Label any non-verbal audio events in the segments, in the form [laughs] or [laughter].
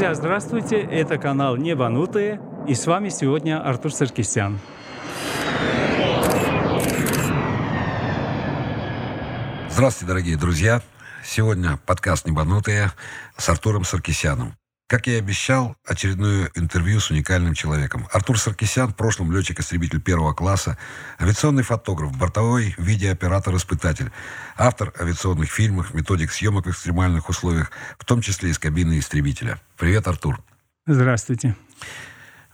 Друзья, здравствуйте! Это канал «Небанутые» и с вами сегодня Артур Саркисян. Здравствуйте, дорогие друзья! Сегодня подкаст «Небанутые» с Артуром Саркисяном. Как я и обещал, очередное интервью с уникальным человеком. Артур Саркисян, в прошлом летчик-истребитель первого класса, авиационный фотограф, бортовой видеооператор-испытатель, автор авиационных фильмов, методик съемок в экстремальных условиях, в том числе из кабины истребителя. Привет, Артур. Здравствуйте.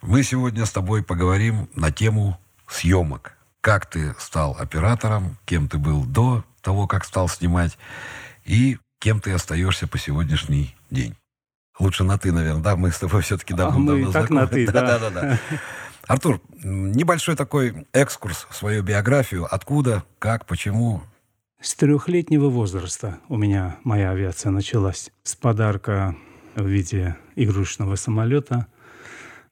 Мы сегодня с тобой поговорим на тему съемок. Как ты стал оператором, кем ты был до того, как стал снимать, и кем ты остаешься по сегодняшний день. Лучше на «ты», наверное. Да, мы с тобой все-таки давно, а мы давно так знакомы. на «ты», да. да, да, да. Артур, небольшой такой экскурс в свою биографию. Откуда, как, почему? С трехлетнего возраста у меня моя авиация началась. С подарка в виде игрушечного самолета.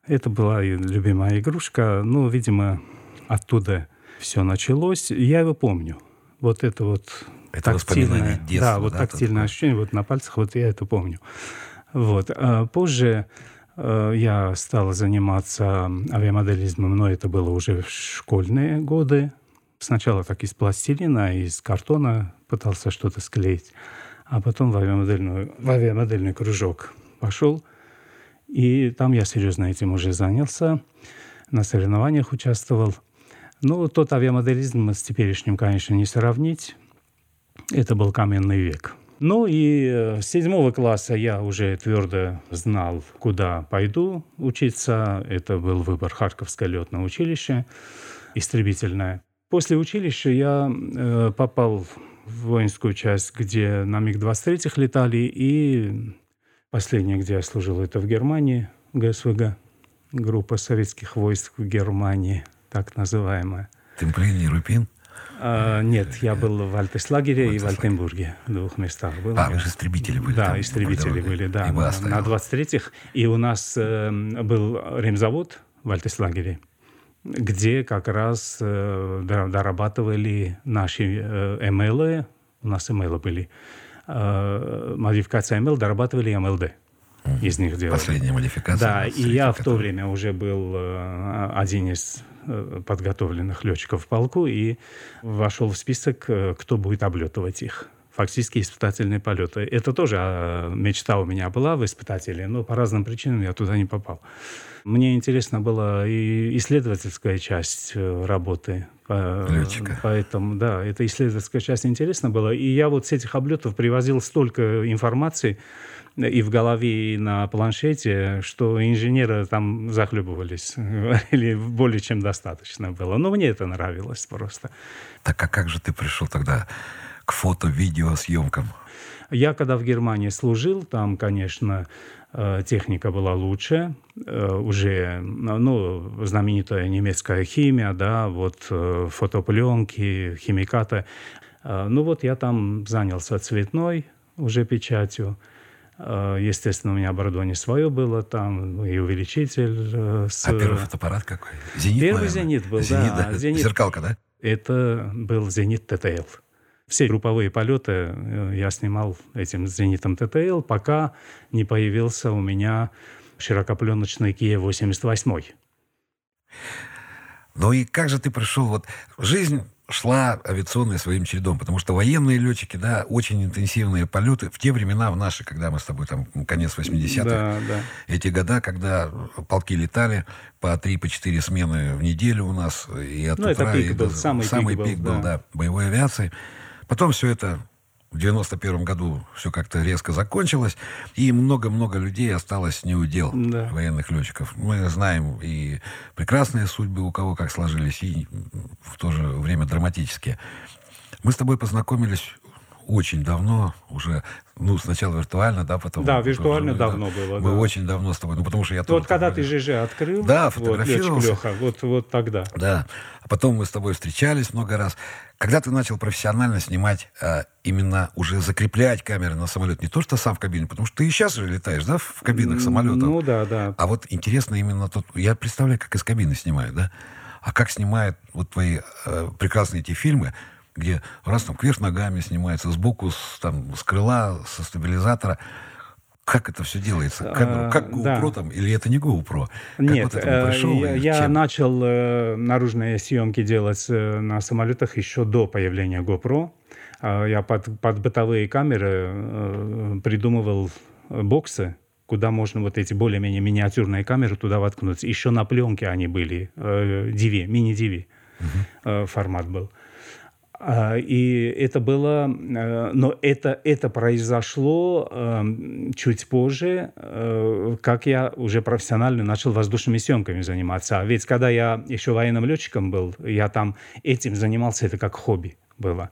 Это была любимая игрушка. Ну, видимо, оттуда все началось. Я его помню. Вот это вот это тактильное, детства, да, вот да, тактильное ощущение вот на пальцах, вот я это помню. Вот. А позже э, я стал заниматься авиамоделизмом, но это было уже в школьные годы. Сначала так из пластилина, из картона пытался что-то склеить, а потом в авиамодельный, в авиамодельный кружок пошел. И там я серьезно этим уже занялся, на соревнованиях участвовал. Ну, тот авиамоделизм с теперешним, конечно, не сравнить. Это был каменный век. Ну и э, с седьмого класса я уже твердо знал, куда пойду учиться. Это был выбор Харьковское летное училище, истребительное. После училища я э, попал в воинскую часть, где на МиГ-23 летали, и последнее, где я служил, это в Германии, ГСВГ, группа советских войск в Германии, так называемая. Темплин и Рупин? А, нет, я был в Альтеслагере и в Альтенбурге, в двух местах был. А, вы же истребители были Да, там, истребители в были, да, на, на 23-х. И у нас э, был ремзавод в Альтеслагере, где как раз э, до- дорабатывали наши э, МЛы, у нас МЛы были, э, модификация МЛ, дорабатывали МЛД. Из них делали. Последняя модификация. Да, и 23, я в то время уже был э, один из подготовленных летчиков в полку и вошел в список, э, кто будет облетывать их. Фактически испытательные полеты. Это тоже э, мечта у меня была в испытателе, но по разным причинам я туда не попал. Мне интересна была и исследовательская часть э, работы. Летчика. Поэтому, да, эта исследовательская часть интересна была. И я вот с этих облетов привозил столько информации, и в голове, и на планшете, что инженеры там захлебывались. [laughs] Говорили, более чем достаточно было. Но мне это нравилось просто. Так а как же ты пришел тогда к фото-видеосъемкам? Я когда в Германии служил, там, конечно, э, техника была лучше, э, уже, ну, знаменитая немецкая химия, да, вот э, фотопленки, химикаты. Ну вот я там занялся цветной уже печатью. Э, Естественно, у меня оборудование свое было там, и увеличитель. э, с- А первый фотоаппарат какой? Зенит, Первый наверное? «Зенит» был, Зенит, да, «Зенит». Зеркалка, да? Это был «Зенит ТТЛ». Все групповые полеты э, я снимал этим «Зенитом ТТЛ», пока не появился у меня широкопленочный Kia 88. Ну и как же ты пришел? Вот жизнь шла авиационная своим чередом, потому что военные летчики, да, очень интенсивные полеты. В те времена, в наши, когда мы с тобой там конец 80-х, Да, да. эти года, когда полки летали по 3 по 4 смены в неделю у нас, и от Ну, это утра, пик и был, до- самый пик был, был, да. да, боевой авиации. Потом все это в 91 году все как-то резко закончилось, и много-много людей осталось не удел Да. военных летчиков. Мы знаем и прекрасные судьбы у кого как сложились, и в то же время драматические. Мы с тобой познакомились очень давно, уже, ну, сначала виртуально, да, потом... Да, виртуально уже, давно было, Мы да. очень давно с тобой, ну, потому что я Вот тоже когда ты ЖЖ открыл, Да, вот, фотографировался. Леха, вот, вот тогда. Да. А потом мы с тобой встречались много раз. Когда ты начал профессионально снимать, а, именно уже закреплять камеры на самолет, не то, что сам в кабине, потому что ты и сейчас же летаешь, да, в кабинах самолетов. Ну да, да. А вот интересно именно тот... Я представляю, как из кабины снимают, да? А как снимают вот твои э, прекрасные эти фильмы, где раз там кверх ногами снимается, сбоку, с, там, с крыла, со стабилизатора. Как это все делается? Камеру, как GoPro да. там, или это не GoPro? Как Нет, вот пришел, я, я начал э, наружные съемки делать э, на самолетах еще до появления GoPro. Э, я под, под бытовые камеры э, придумывал боксы, куда можно вот эти более-менее миниатюрные камеры туда воткнуть. Еще на пленке они были, э, DV, мини-DV угу. э, формат был. А, и это было, э, но это, это произошло эм, чуть позже, э, как я уже профессионально начал воздушными съемками заниматься. А ведь когда я еще военным летчиком был, я там этим занимался, это как хобби было.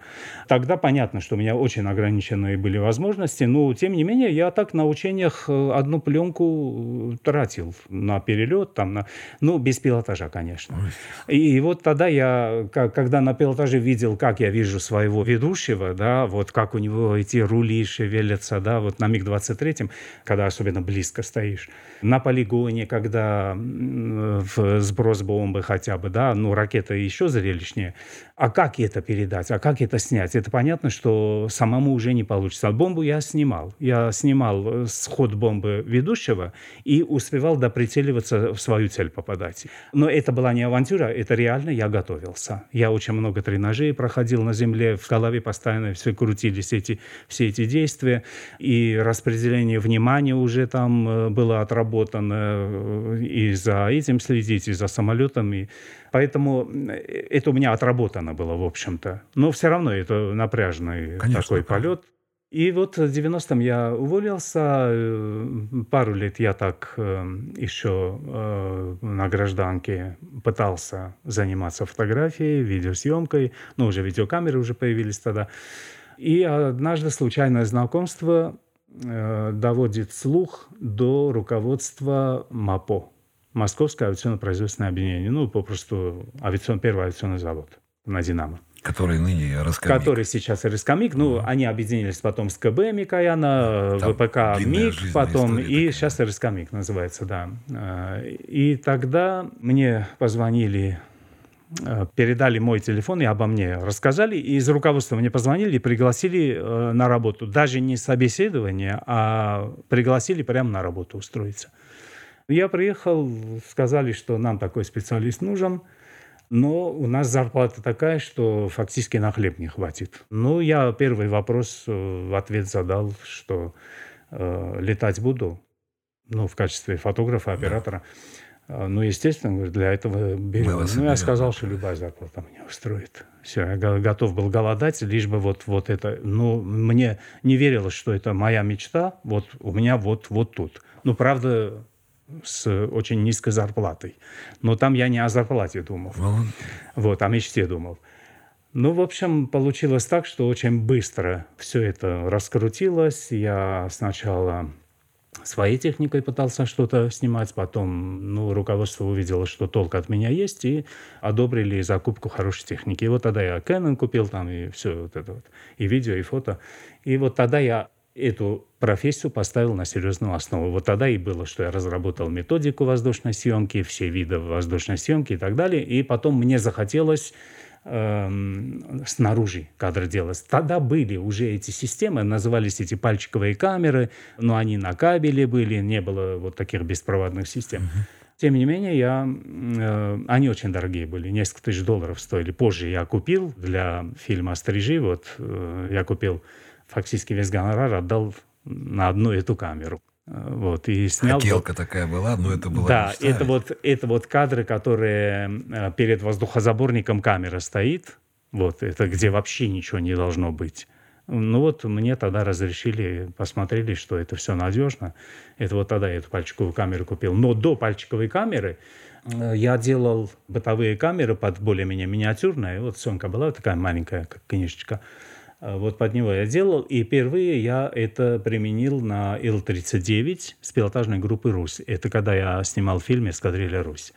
Тогда понятно, что у меня очень ограниченные были возможности, но тем не менее я так на учениях э, одну пленку э, тратил на перелет, там, на, ну, без пилотажа, конечно. И, и вот тогда я, когда на пилотаже видел, как я вижу своего ведущего, да, вот как у него эти рули шевелятся, да, вот на МиГ-23, когда особенно близко стоишь, на полигоне, когда в сброс бомбы хотя бы, да, ну, ракета еще зрелищнее, а как это передать? А как это снять? Это понятно, что самому уже не получится. А бомбу я снимал. Я снимал э, сход бомбы ведущего и успевал доприцеливаться в свою цель попадать. Но это была не авантюра, это реально я готовился. Я очень много тренажей проходил на земле, в голове постоянно все крутились эти, все эти действия. И распределение внимания уже там э, было отработано. Э, и за этим следить, и за самолетами. Поэтому это у меня отработано было, в общем-то. Но все равно это напряжный Конечно, такой полет. И вот в 90-м я уволился, э, пару лет я так э, еще э, на гражданке пытался заниматься фотографией, видеосъемкой, ну уже видеокамеры уже появились тогда. И однажды случайное знакомство доводит слух до руководства МАПО. Московское авиационно-производственное объединение, ну, попросту авиацион, первый авиационный завод на «Динамо». Который ныне РСКМИК. Который сейчас РСКМИК. Ну, mm. они объединились потом с КБ Микояна, Там ВПК МИК потом, и такая. сейчас РСКМИК называется, да. А, и тогда мне позвонили а, передали мой телефон и обо мне рассказали. И из руководства мне позвонили и пригласили э, на работу. Даже не собеседование, а пригласили прямо на работу устроиться. Я приехал, сказали, что нам такой специалист нужен, но у нас зарплата такая, что фактически на хлеб не хватит. Ну, я первый вопрос э, в ответ задал, что э, летать буду, ну, в качестве фотографа, оператора. Да. Ну, естественно, для этого берем. Ну, я сказал, что любая зарплата меня устроит. Все, я готов был голодать, лишь бы вот, вот это... Ну, мне не верилось, что это моя мечта, вот у меня вот, вот тут. Ну, правда, с очень низкой зарплатой. Но там я не о зарплате думал. Ну... Вот, о мечте думал. Ну, в общем, получилось так, что очень быстро все это раскрутилось. Я сначала своей техникой пытался что-то снимать, потом ну, руководство увидело, что толк от меня есть, и одобрили закупку хорошей техники. И вот тогда я Canon купил там, и все вот это вот, и видео, и фото. И вот тогда я эту профессию поставил на серьезную основу. Вот тогда и было, что я разработал методику воздушной съемки, все виды воздушной съемки и так далее. И потом мне захотелось эм, снаружи кадры делать. Тогда были уже эти системы, назывались эти пальчиковые камеры, но они на кабеле были, не было вот таких беспроводных систем. Тем не менее, я, э, они очень дорогие были, несколько тысяч долларов стоили. Позже я купил для фильма «Стрижи», вот э, я купил фактически весь гонорар отдал на одну эту камеру. Вот, и снял... Хотелка такая была, но это была Да, мечта. это вот, это вот кадры, которые э, перед воздухозаборником камера стоит, вот, это где вообще ничего не должно быть. Ну вот мне тогда разрешили, посмотрели, что это все надежно. Это вот тогда я эту пальчиковую камеру купил. Но до пальчиковой камеры э, я делал бытовые камеры под более-менее миниатюрные. Вот съемка была такая маленькая, как книжечка. А вот под него я делал, и впервые я это применил на Ил-39 с пилотажной группы «Русь». Это когда я снимал фильм «Эскадрилья Русь».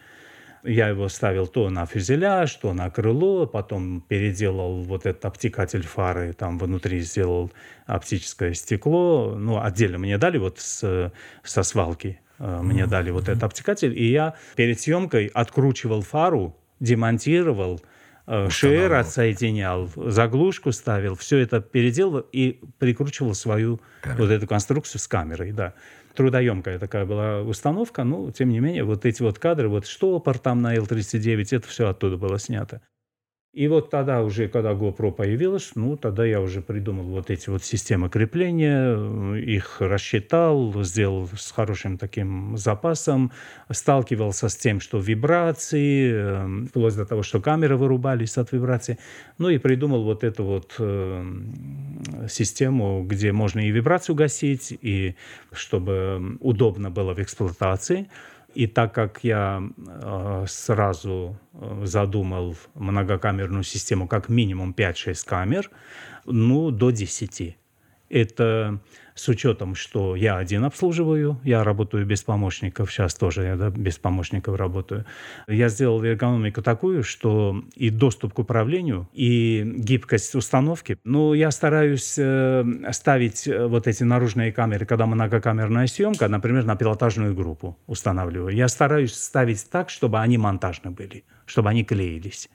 Я его ставил то на фюзеляж, то на крыло, потом переделал вот этот обтекатель фары, там внутри сделал оптическое стекло. Ну, отдельно мне дали вот с, со свалки, э, мне дали вот этот обтекатель, и я перед съемкой откручивал фару, демонтировал, шеер отсоединял, заглушку ставил, все это переделал и прикручивал свою Камера. вот эту конструкцию с камерой, да трудоемкая такая была установка, но, тем не менее, вот эти вот кадры, вот штопор там на Л-39, это все оттуда было снято. И вот тогда уже, когда GoPro появилась, ну, тогда я уже придумал вот эти вот системы крепления, их рассчитал, сделал с хорошим таким запасом, сталкивался с тем, что вибрации, эм, вплоть до того, что камеры вырубались от вибрации, ну и придумал вот эту вот э, систему, где можно и вибрацию гасить, и чтобы удобно было в эксплуатации – и так как я э, сразу э, задумал многокамерную систему как минимум 5-6 камер, ну, до 10. Это с учетом, что я один обслуживаю, я работаю без помощников, сейчас тоже я да, без помощников работаю. Я сделал эргономику такую, что и доступ к управлению, и гибкость установки. Ну, я стараюсь э, ставить э, вот эти наружные камеры, когда многокамерная съемка, например, на пилотажную группу устанавливаю. Я стараюсь ставить так, чтобы они монтажны были, чтобы они клеились.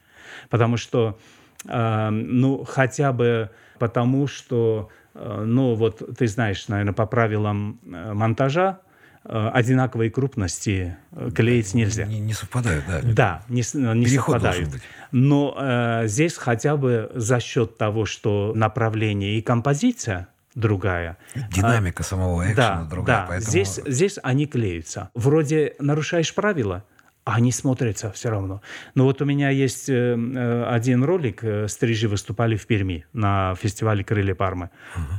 Потому что, э, ну, хотя бы потому, что ну, вот ты знаешь, наверное, по правилам э, монтажа, э, одинаковой крупности клеить нельзя. Не, не совпадают, да? Да, не, не совпадают. Но э, здесь хотя бы за счет того, что направление и композиция другая. Динамика а, самого экшена да, другая. Да, поэтому... здесь, здесь они клеются. Вроде нарушаешь правила, а они смотрятся все равно. Но вот у меня есть э, э один ролик, э, стрижи выступали в Перми на фестивале «Крылья Пармы»,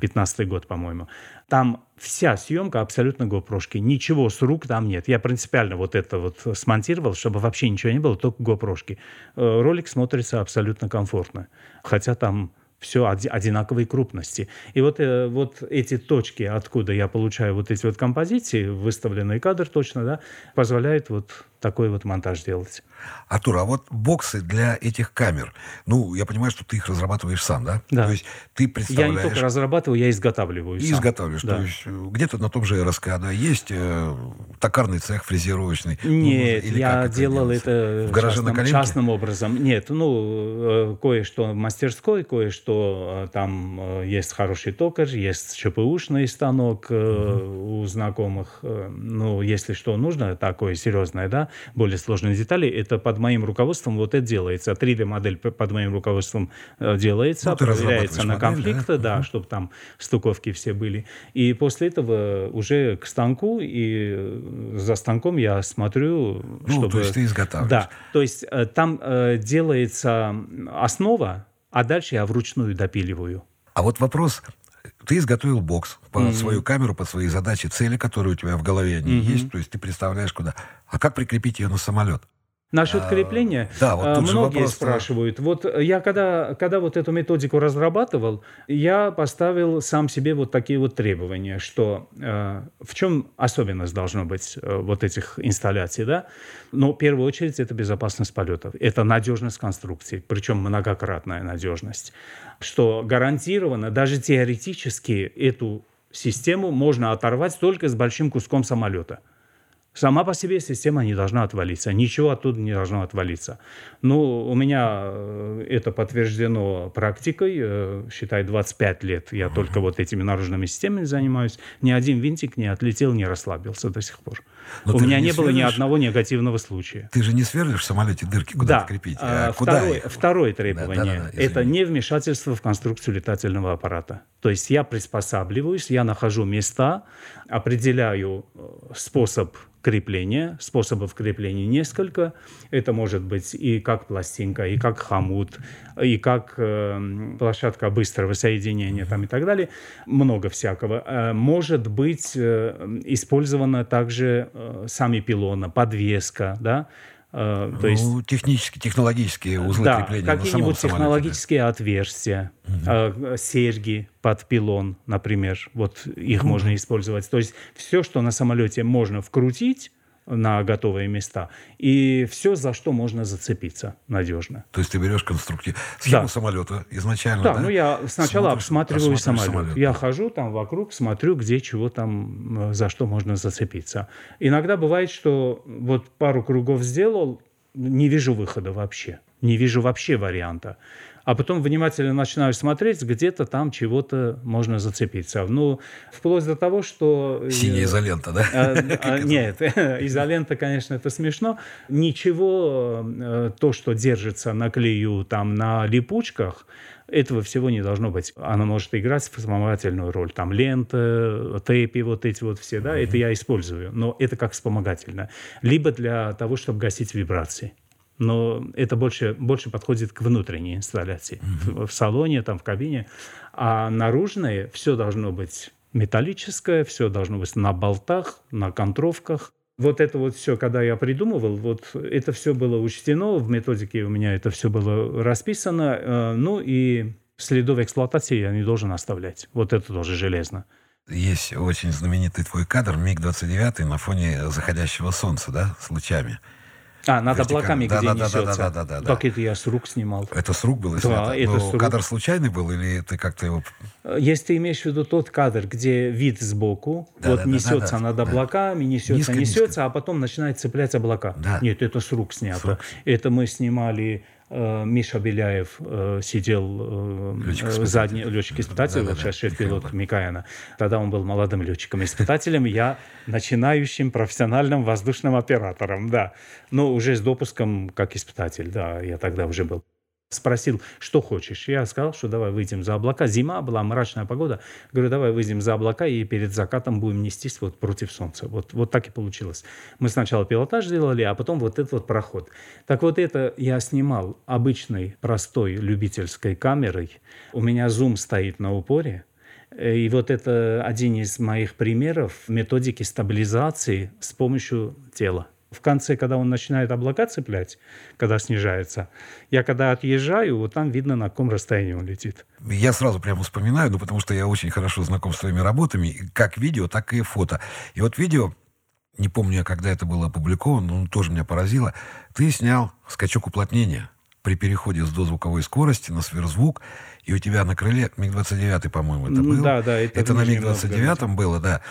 15 год, по-моему. Там вся съемка абсолютно GoPro. Ничего с рук там нет. Я принципиально вот это вот смонтировал, чтобы вообще ничего не было, только. Э, ролик смотрится абсолютно комфортно. Хотя там все одинаковой крупности. И вот, вот эти точки, откуда я получаю вот эти вот композиции, выставленный кадр точно, да, позволяют вот такой вот монтаж делать. Артур, а вот боксы для этих камер, ну, я понимаю, что ты их разрабатываешь сам, да? Да. То есть ты представляешь... Я не только разрабатываю, я изготавливаю И сам. изготавливаешь. Да. То есть э, где-то на том же РСК, да, есть э, токарный цех фрезеровочный? Ну, Нет, ну, я это делал делается? это в гараже частным, на частным образом. Нет, ну, э, кое-что мастерской, кое-что э, там есть хороший токарь, есть ЧПУшный станок угу. у знакомых. Ну, если что нужно, такое серьезное, да, более сложные детали, это под моим руководством вот это делается. 3D-модель под моим руководством э, делается, ну, проверяется на конфликты, да, да угу. чтобы там стыковки все были. И после этого уже к станку, и за станком я смотрю, ну, чтобы... то есть ты изготавливаешь. Да, то есть э, там э, делается основа, а дальше я вручную допиливаю. А вот вопрос, ты изготовил бокс под mm-hmm. свою камеру, под свои задачи, цели, которые у тебя в голове они mm-hmm. есть, то есть ты представляешь куда. А как прикрепить ее на самолет? Насчет а, крепления да, вот тут многие вопрос, спрашивают. Вот я когда, когда вот эту методику разрабатывал, я поставил сам себе вот такие вот требования, что э, в чем особенность должно быть э, вот этих инсталляций, да? Но в первую очередь это безопасность полетов, это надежность конструкции, причем многократная надежность, что гарантированно даже теоретически эту систему можно оторвать только с большим куском самолета – Сама по себе система не должна отвалиться, ничего оттуда не должно отвалиться. Ну, у меня э, это подтверждено практикой, э, считай, 25 лет я только вот этими наружными системами занимаюсь. Ни один винтик не отлетел, не расслабился до сих пор. Но у меня не, не было ни одного негативного случая. Ты же не сверлишь в самолете дырки, куда да. крепить? А, а куда второе, второе требование да, да, да, – это не вмешательство в конструкцию летательного аппарата. То есть я приспосабливаюсь, я нахожу места, определяю э, способ крепления, способов крепления несколько. Это может быть и как пластинка, и как хомут, и как э, площадка быстрого соединения там, и так далее. Много всякого. Э, может быть э, использована также э, сами пилона, подвеска, да, Uh, то есть, ну, технические, технологические узлы да, крепления какие-нибудь технологические отверстия, угу. серьги под пилон, например, вот их угу. можно использовать. То есть все, что на самолете можно вкрутить, на готовые места. И все, за что можно зацепиться надежно. То есть ты берешь конструктив... схему да. самолета изначально, да? Да, ну я сначала Смотришь, обсматриваю самолет. самолет. Я хожу там вокруг, смотрю, где чего там, э, за что можно зацепиться. Иногда бывает, что вот пару кругов сделал, не вижу выхода вообще. Не вижу вообще варианта а потом внимательно начинаешь смотреть, где-то там чего-то можно зацепиться. Ну, вплоть до того, что... Э, Синяя изолента, да? А, [laughs] а, нет, [laughs] изолента, конечно, это смешно. Ничего, э, то, что держится на клею, там, на липучках, этого всего не должно быть. Она может играть вспомогательную роль. Там лента, тейпи, вот эти вот все, да, это я использую. Но это как вспомогательно. Либо для того, чтобы гасить вибрации но это больше, больше подходит к внутренней инсталляции. Mm-hmm. В, в салоне, там, в кабине. А наружное все должно быть металлическое, все должно быть на болтах, на контровках. Вот это вот все, когда я придумывал, вот это все было учтено, в методике у меня это все было расписано, э, ну и следов эксплуатации я не должен оставлять. Вот это тоже железно. Есть очень знаменитый твой кадр МиГ-29 на фоне заходящего солнца, да, с лучами. А, над облаками, да, где да, несется. Да, да, да, да, да. Так это я с рук снимал. Это с рук было снято? Да, это Но с рук. кадр случайный был или ты как-то его... Если ты имеешь в виду тот кадр, где вид сбоку, да, вот да, несется да, да, над облаками, несется, низко, несется, низко. а потом начинает цеплять облака. Да. Нет, это с рук снято. С рук. Это мы снимали Миша Беляев э, сидел э, задний летчик-испытатель, да, да, сейчас шеф-пилот Микаэна. Тогда он был молодым летчиком-испытателем, я начинающим профессиональным воздушным оператором, да. Но уже с допуском как испытатель, да, я тогда уже был спросил, что хочешь. Я сказал, что давай выйдем за облака. Зима была, мрачная погода. Говорю, давай выйдем за облака и перед закатом будем нестись вот против солнца. Вот, вот так и получилось. Мы сначала пилотаж делали, а потом вот этот вот проход. Так вот это я снимал обычной, простой, любительской камерой. У меня зум стоит на упоре. И вот это один из моих примеров методики стабилизации с помощью тела в конце, когда он начинает облака цеплять, когда снижается, я когда отъезжаю, вот там видно, на каком расстоянии он летит. Я сразу прямо вспоминаю, ну, потому что я очень хорошо знаком с твоими работами, как видео, так и фото. И вот видео, не помню, когда это было опубликовано, но тоже меня поразило, ты снял скачок уплотнения при переходе с дозвуковой скорости на сверхзвук, и у тебя на крыле МиГ-29, по-моему, это было. Да, да. Это, это на МиГ-29 было, да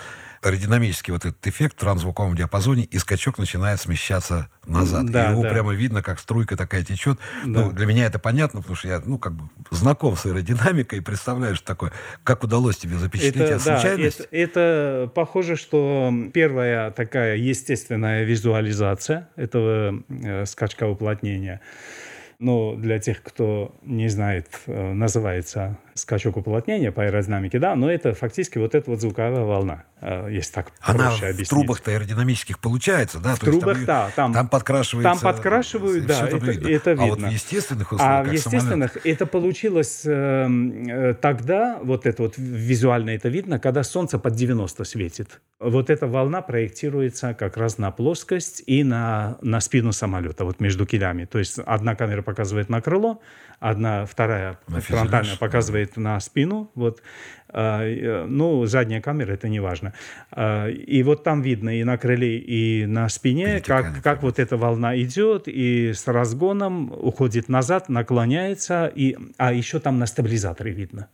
аэродинамический вот этот эффект в трансзвуковом диапазоне, и скачок начинает смещаться назад. Да, и его да. прямо видно, как струйка такая течет. Да. Ну, для меня это понятно, потому что я, ну, как бы знаком с аэродинамикой и представляю, что такое. Как удалось тебе запечатлеть это, это да, Это, это похоже, что первая такая естественная визуализация этого э, скачка уплотнения – но для тех, кто не знает, э, называется скачок уплотнения по аэродинамике, да, но это фактически вот эта вот звуковая волна, э, если так Она проще объяснить. в трубах-то аэродинамических получается, да? В То трубах, там, да. Там, там подкрашивается. Там подкрашивают, да, это, видно. это видно. А вот в естественных условиях, А в естественных самолет... это получилось э, э, тогда, вот это вот визуально это видно, когда солнце под 90 светит. Вот эта волна проектируется как раз на плоскость и на, на спину самолета, вот между килями. То есть одна камера показывает на крыло, одна, вторая на фронтальная показывает на спину. Вот. А, э, ну, задняя камера, это не важно. А, и вот там видно и на крыле, и на спине, как, как вот эта волна идет, и с разгоном уходит назад, наклоняется, и, а еще там на стабилизаторе видно.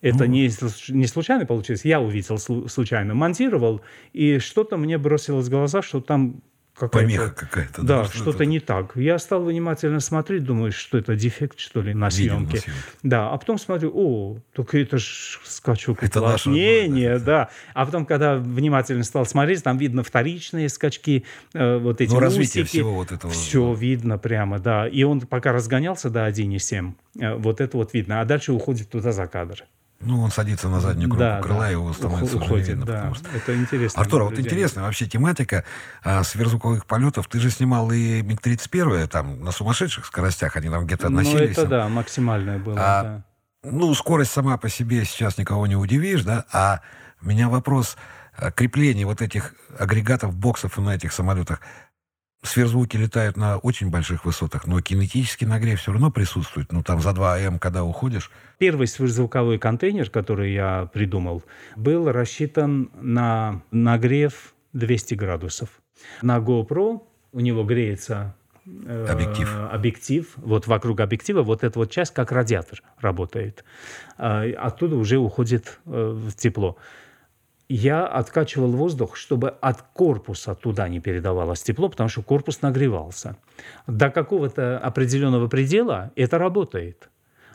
Это ну, не, не случайно получилось. Я увидел случайно, монтировал, и что-то мне бросилось в глаза, что там какая-то... Помеха какая-то. Да, да что-то не так. Я стал внимательно смотреть, думаю, что это дефект, что ли, на съемке. на съемке. Да, а потом смотрю, о, только это ж скачок это уплотнения, да, да. А потом, когда внимательно стал смотреть, там видно вторичные скачки, э, вот эти ну, развитие всего вот этого. Все видно прямо, да. И он пока разгонялся до 1,7, э, вот это вот видно. А дальше уходит туда за кадр. Ну, он садится на заднюю кромку да, крыла, да. и его становится Уходит, уже видно. Да. Что... Это интересно. Артур, а вот интересная вообще тематика а, сверхзвуковых полетов. Ты же снимал и МиГ-31, там, на сумасшедших скоростях, они там где-то носились. Ну, это да, максимальное было, а, да. Ну, скорость сама по себе сейчас никого не удивишь, да, а у меня вопрос а, крепления вот этих агрегатов, боксов на этих самолетах, сверхзвуки летают на очень больших высотах, но кинетический нагрев все равно присутствует. Ну, там за 2 М, когда уходишь. Первый сверхзвуковой контейнер, который я придумал, был рассчитан на нагрев 200 градусов. На GoPro у него греется э, объектив. объектив. Вот вокруг объектива вот эта вот часть как радиатор работает. Э, оттуда уже уходит э, тепло. Я откачивал воздух, чтобы от корпуса туда не передавалось тепло, потому что корпус нагревался. До какого-то определенного предела это работает.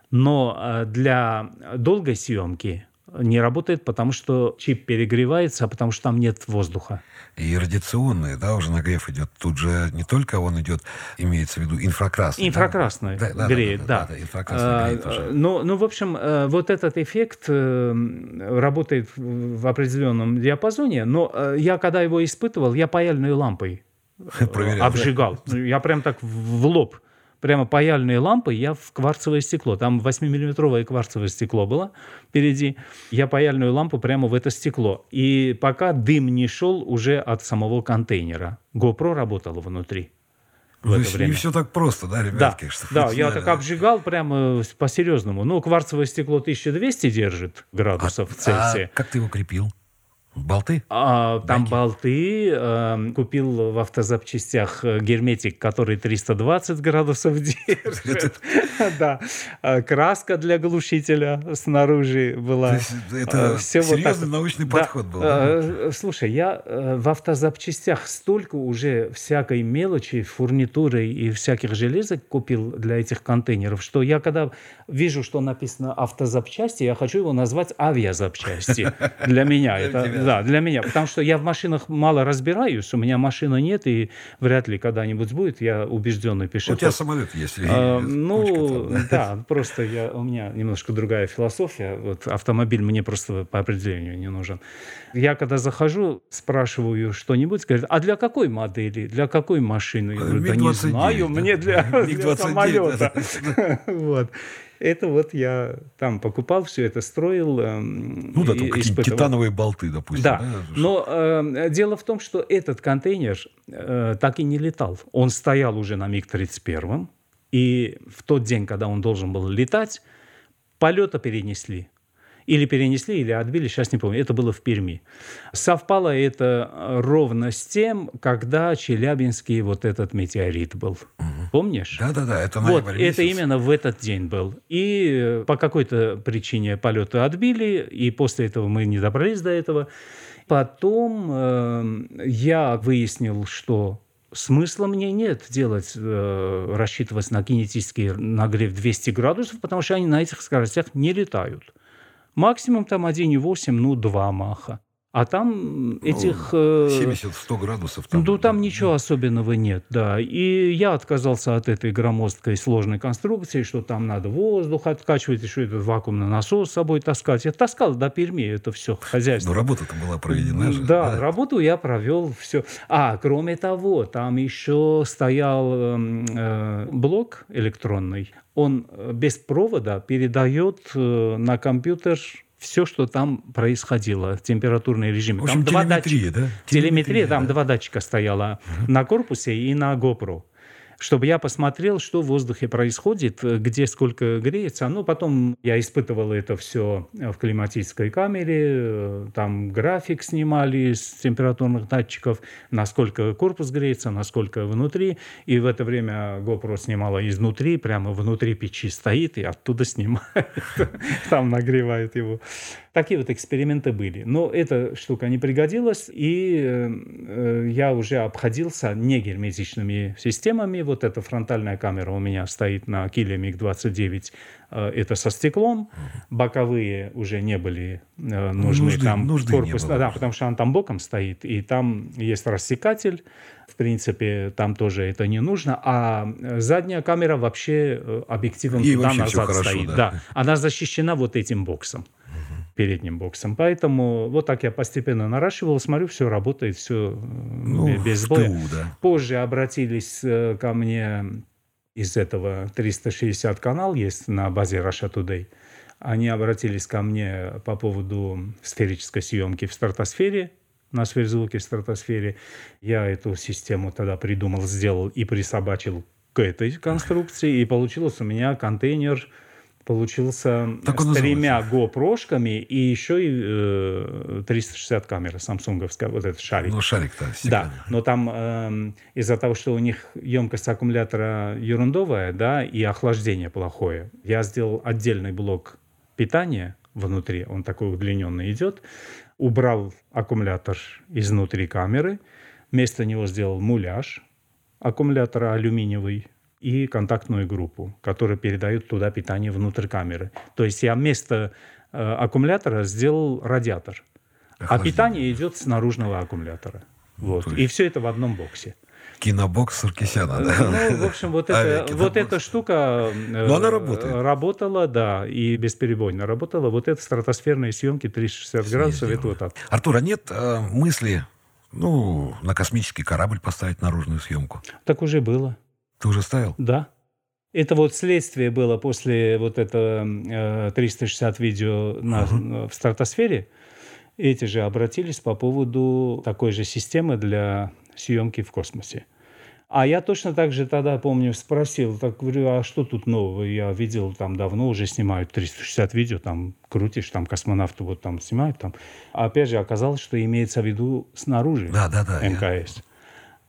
Но э, для долгой съемки не работает, потому что чип перегревается, а потому что там нет воздуха. И радиационный, да, уже нагрев идет. Тут же не только он идет, имеется в виду инфракрасный. Инфракрасный да? греет, да. да, да, да инфракрасный а, греет уже. Ну, ну, в общем, э, вот этот эффект э, работает в определенном диапазоне, но э, я, когда его испытывал, я паяльной лампой [laughs] Проверял, обжигал. Да? Я прям так в лоб прямо паяльные лампы я в кварцевое стекло. Там 8-миллиметровое кварцевое стекло было впереди. Я паяльную лампу прямо в это стекло. И пока дым не шел уже от самого контейнера. GoPro работала внутри. В это время. не все так просто, да, ребятки? Да, что да [laughs] я так обжигал прямо по-серьезному. Ну, кварцевое стекло 1200 держит градусов а, Цельсия. А как ты его крепил? Болты? А, там Байки. болты. Э, купил в автозапчастях э, герметик, который 320 градусов держит. [laughs] Да. А, краска для глушителя снаружи была. Это а, серьезный научный подход был. А, слушай, я э, в автозапчастях столько уже всякой мелочи, фурнитуры и всяких железок купил для этих контейнеров, что я когда вижу, что написано автозапчасти, я хочу его назвать авиазапчасти. [laughs] Для меня это да, для меня. Потому что я в машинах мало разбираюсь, у меня машины нет, и вряд ли когда-нибудь будет. Я убежденный пешеход. У тебя самолет есть? А, ну, да, просто я, у меня немножко другая философия. Вот автомобиль мне просто по определению не нужен. Я когда захожу, спрашиваю что-нибудь, говорят, а для какой модели, для какой машины? Я говорю, да не знаю, мне для, для самолета. [laughs] Вот. Это вот я там покупал все это, строил. Эм, ну да, там какие-то титановые болты, допустим. Да, да? но э, дело в том, что этот контейнер э, так и не летал. Он стоял уже на МиГ-31, и в тот день, когда он должен был летать, полета перенесли. Или перенесли, или отбили, сейчас не помню. Это было в Перми. Совпало это ровно с тем, когда Челябинский вот этот метеорит был. Угу. Помнишь? Да-да-да, это Вот, месяц. это именно в этот день был. И э, по какой-то причине полеты отбили, и после этого мы не добрались до этого. Потом э, я выяснил, что смысла мне нет делать, э, рассчитывать на кинетический нагрев 200 градусов, потому что они на этих скоростях не летают. Максимум там 1,8, ну 2 маха. А там ну, этих... 70-100 э, градусов. Там, ну, там ничего особенного нет, да. И я отказался от этой громоздкой сложной конструкции, что там надо воздух откачивать, и что этот вакуумный насос с собой таскать. Я таскал до Перми это все хозяйство. Но работа-то была проведена же. Да, да, работу я провел все. А, кроме того, там еще стоял эм, э, блок электронный. Он э, без провода передает э, на компьютер все, что там происходило, температурный режим. В общем, там телеметрия, два датчика, да? Телеметрия, телеметрия там да. два датчика стояло угу. на корпусе и на GoPro чтобы я посмотрел, что в воздухе происходит, где сколько греется. Ну, потом я испытывал это все в климатической камере, там график снимали с температурных датчиков, насколько корпус греется, насколько внутри. И в это время GoPro снимала изнутри, прямо внутри печи стоит и оттуда снимает, [laughs] там нагревает его. Такие вот эксперименты были. Но эта штука не пригодилась, и э, я уже обходился негерметичными системами. Вот эта фронтальная камера у меня стоит на Киле МиГ-29, э, это со стеклом. Боковые уже не были э, нужны. Нужды, там нужды корпус, не было. Да, потому что он там боком стоит, и там есть рассекатель. В принципе, там тоже это не нужно. А задняя камера вообще э, объективом туда-назад стоит. Да. да. Она защищена вот этим боксом передним боксом. Поэтому вот так я постепенно наращивал, смотрю, все работает, все ну, без сбоя. да. Позже обратились э, ко мне из этого 360 канал есть на базе Russia Today. Они обратились ко мне по поводу сферической съемки в стратосфере, на сверхзвуке в стратосфере. Я эту систему тогда придумал, сделал и присобачил к этой конструкции, и получилось у меня контейнер получился так с тремя GoPro-шками и еще и э, 360 камера самсунговская, вот этот шарик. Ну, шарик-то Да, но там э, из-за того, что у них емкость аккумулятора ерундовая, да, и охлаждение плохое, я сделал отдельный блок питания внутри, он такой удлиненный идет, убрал аккумулятор изнутри камеры, вместо него сделал муляж аккумулятора алюминиевый и контактную группу, которая передает туда питание внутрь камеры. То есть я вместо э, аккумулятора сделал радиатор, а питание идет с наружного аккумулятора. Вот. И все это в одном боксе. Кинобокс Саркисяна, да? Ну, в общем, вот, это, вот эта штука Но она работает. работала, да, и бесперебойно работала. Вот это стратосферные съемки 360 градусов, это вот так. Артур, а нет э, мысли, ну, на космический корабль поставить наружную съемку? Так уже было. Ты уже ставил? Да. Это вот следствие было после вот этого э, 360 видео на, uh-huh. в стратосфере. Эти же обратились по поводу такой же системы для съемки в космосе. А я точно так же тогда, помню, спросил, так говорю, а что тут нового? Я видел, там давно уже снимают 360 видео, там крутишь, там космонавты вот там снимают. Там. А опять же, оказалось, что имеется в виду снаружи да, да, да, МКС. Я...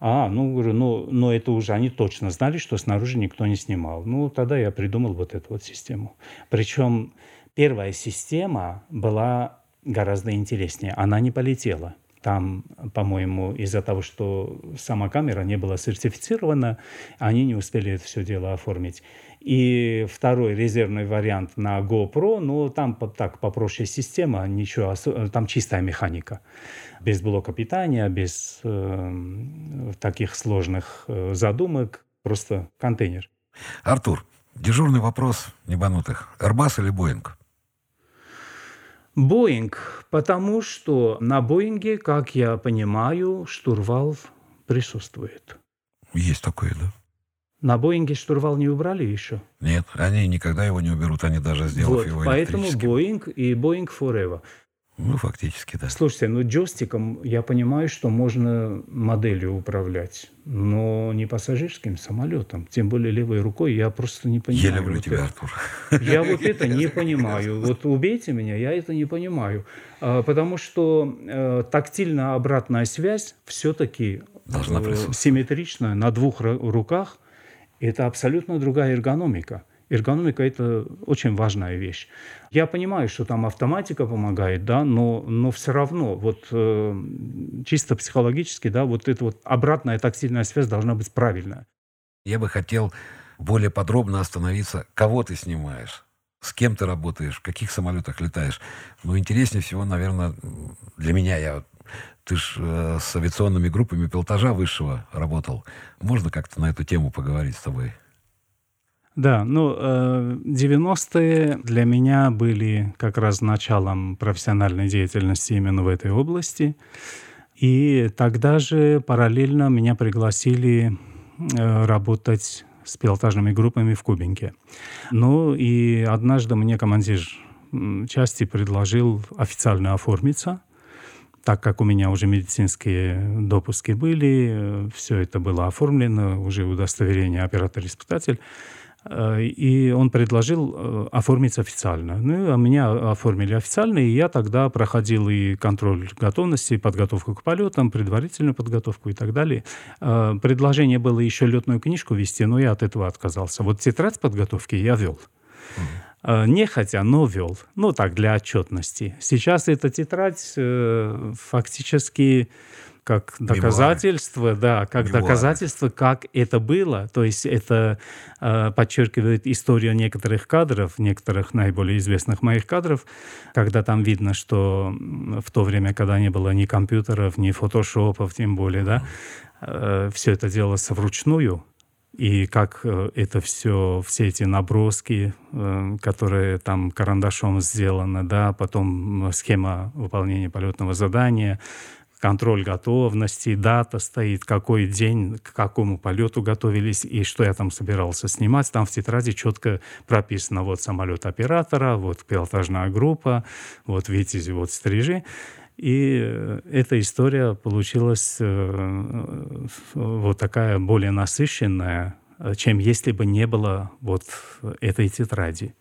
А, ну, говорю, ну, но это уже они точно знали, что снаружи никто не снимал. Ну, тогда я придумал вот эту вот систему. Причем первая система была гораздо интереснее. Она не полетела. Там, по-моему, из-за того, что сама камера не была сертифицирована, они не успели это все дело оформить. И второй резервный вариант на GoPro, ну, там так попроще система, ничего, там чистая механика. Без блока питания, без э, таких сложных э, задумок, просто контейнер. Артур, дежурный вопрос небанутых. Airbus или Boeing? Боинг, потому что на Боинге, как я понимаю, штурвал присутствует. Есть такое, да? На Боинге штурвал не убрали еще? Нет, они никогда его не уберут, они даже сделав вот, его Поэтому Боинг и Боинг Forever. Ну, фактически, да. Слушайте, ну джойстиком я понимаю, что можно моделью управлять, но не пассажирским самолетом, тем более левой рукой, я просто не понимаю. Я люблю вот тебя, это. Артур. Я вот это не [laughs] понимаю. Вот убейте меня, я это не понимаю. А, потому что э, тактильная обратная связь все-таки э, симметричная на двух руках. Это абсолютно другая эргономика. Эргономика – это очень важная вещь. Я понимаю, что там автоматика помогает, да, но, но все равно вот э, чисто психологически, да, вот эта вот обратная тактильная связь должна быть правильная. Я бы хотел более подробно остановиться, кого ты снимаешь, с кем ты работаешь, в каких самолетах летаешь. Но интереснее всего, наверное, для меня, я ты ж э, с авиационными группами пилотажа высшего работал. Можно как-то на эту тему поговорить с тобой? Да, ну, 90-е э, для меня были как раз началом профессиональной деятельности именно в этой области. И тогда же параллельно меня пригласили э, работать с пилотажными группами в Кубинке. Ну и однажды мне командир части предложил официально оформиться, так как у меня уже медицинские допуски были, э, все это было оформлено, уже удостоверение оператор-испытатель. Э, и он предложил э, оформить официально. Ну, а меня оформили официально, и я тогда проходил и контроль готовности, и подготовку к полетам, предварительную подготовку и так далее. Э, предложение было еще летную книжку вести, но я от этого отказался. Вот тетрадь подготовки я вел. Mm. Нехотя, но вел. Ну, так, для отчетности. Сейчас эта тетрадь фактически как доказательство, Мемуары. да, как Мемуары. доказательство, как это было. То есть это э, подчеркивает историю некоторых кадров, некоторых наиболее известных моих кадров, когда там видно, что в то время, когда не было ни компьютеров, ни фотошопов, тем более, да, э, все это делалось вручную. И как э, это все, все эти наброски, э, которые там карандашом сделаны, да, потом схема выполнения полетного задания, контроль готовности, дата стоит, какой день, к какому полету готовились и что я там собирался снимать. Там в тетради четко прописано вот самолет оператора, вот пилотажная группа, вот видите, вот стрижи. И э, эта история получилась э, вот такая более насыщенная, чем если бы не было вот этой тетради.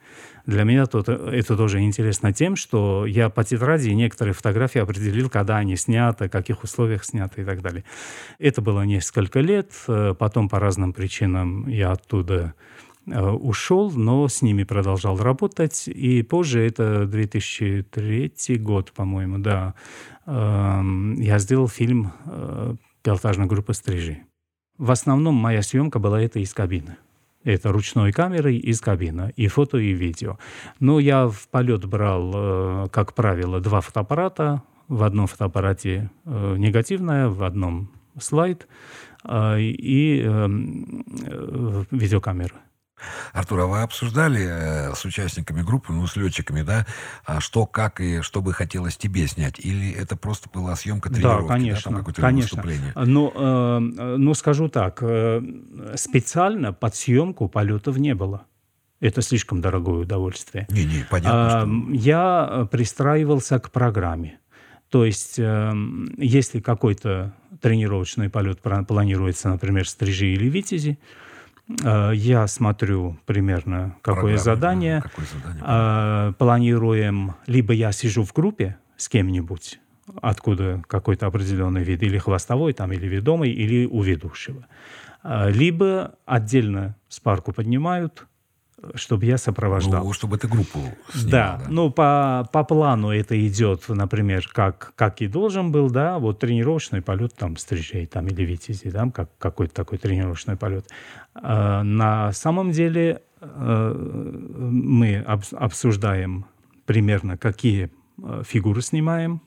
Для меня тут, это тоже интересно тем, что я по тетради некоторые фотографии определил, когда они сняты, в каких условиях сняты и так далее. Это было несколько лет. Потом по разным причинам я оттуда ушел, но с ними продолжал работать. И позже, это 2003 год, по-моему, да, я сделал фильм «Пилотажная группа стрижи». В основном моя съемка была это из кабины. Это ручной камерой из кабины, и фото, и видео. Но я в полет брал, как правило, два фотоаппарата. В одном фотоаппарате негативная, в одном слайд и видеокамера. Артур, а вы обсуждали э, с участниками группы, ну, с летчиками, да, а что, как и что бы хотелось тебе снять? Или это просто была съемка тренировки? Да, конечно. Да, какое-то конечно. выступление? Ну, э, ну, скажу так, э, специально под съемку полетов не было. Это слишком дорогое удовольствие. Не-не, понятно. А, что... Я пристраивался к программе. То есть, э, если какой-то тренировочный полет планируется, например, стрижи или витязи, Э, я смотрю примерно, какое Программа, задание. Какое задание. Э, планируем, либо я сижу в группе с кем-нибудь, откуда какой-то определенный вид, или хвостовой, там, или ведомый, или у ведущего. Э, либо отдельно спарку поднимают, чтобы я сопровождал. Ну, чтобы эту группу снимал, да. да. Ну, по, по плану это идет, например, как, как и должен был, да, вот тренировочный полет там стрижей там, или витязи, там, как, какой-то такой тренировочный полет. А, на самом деле а, мы об, обсуждаем примерно, какие а, фигуры снимаем,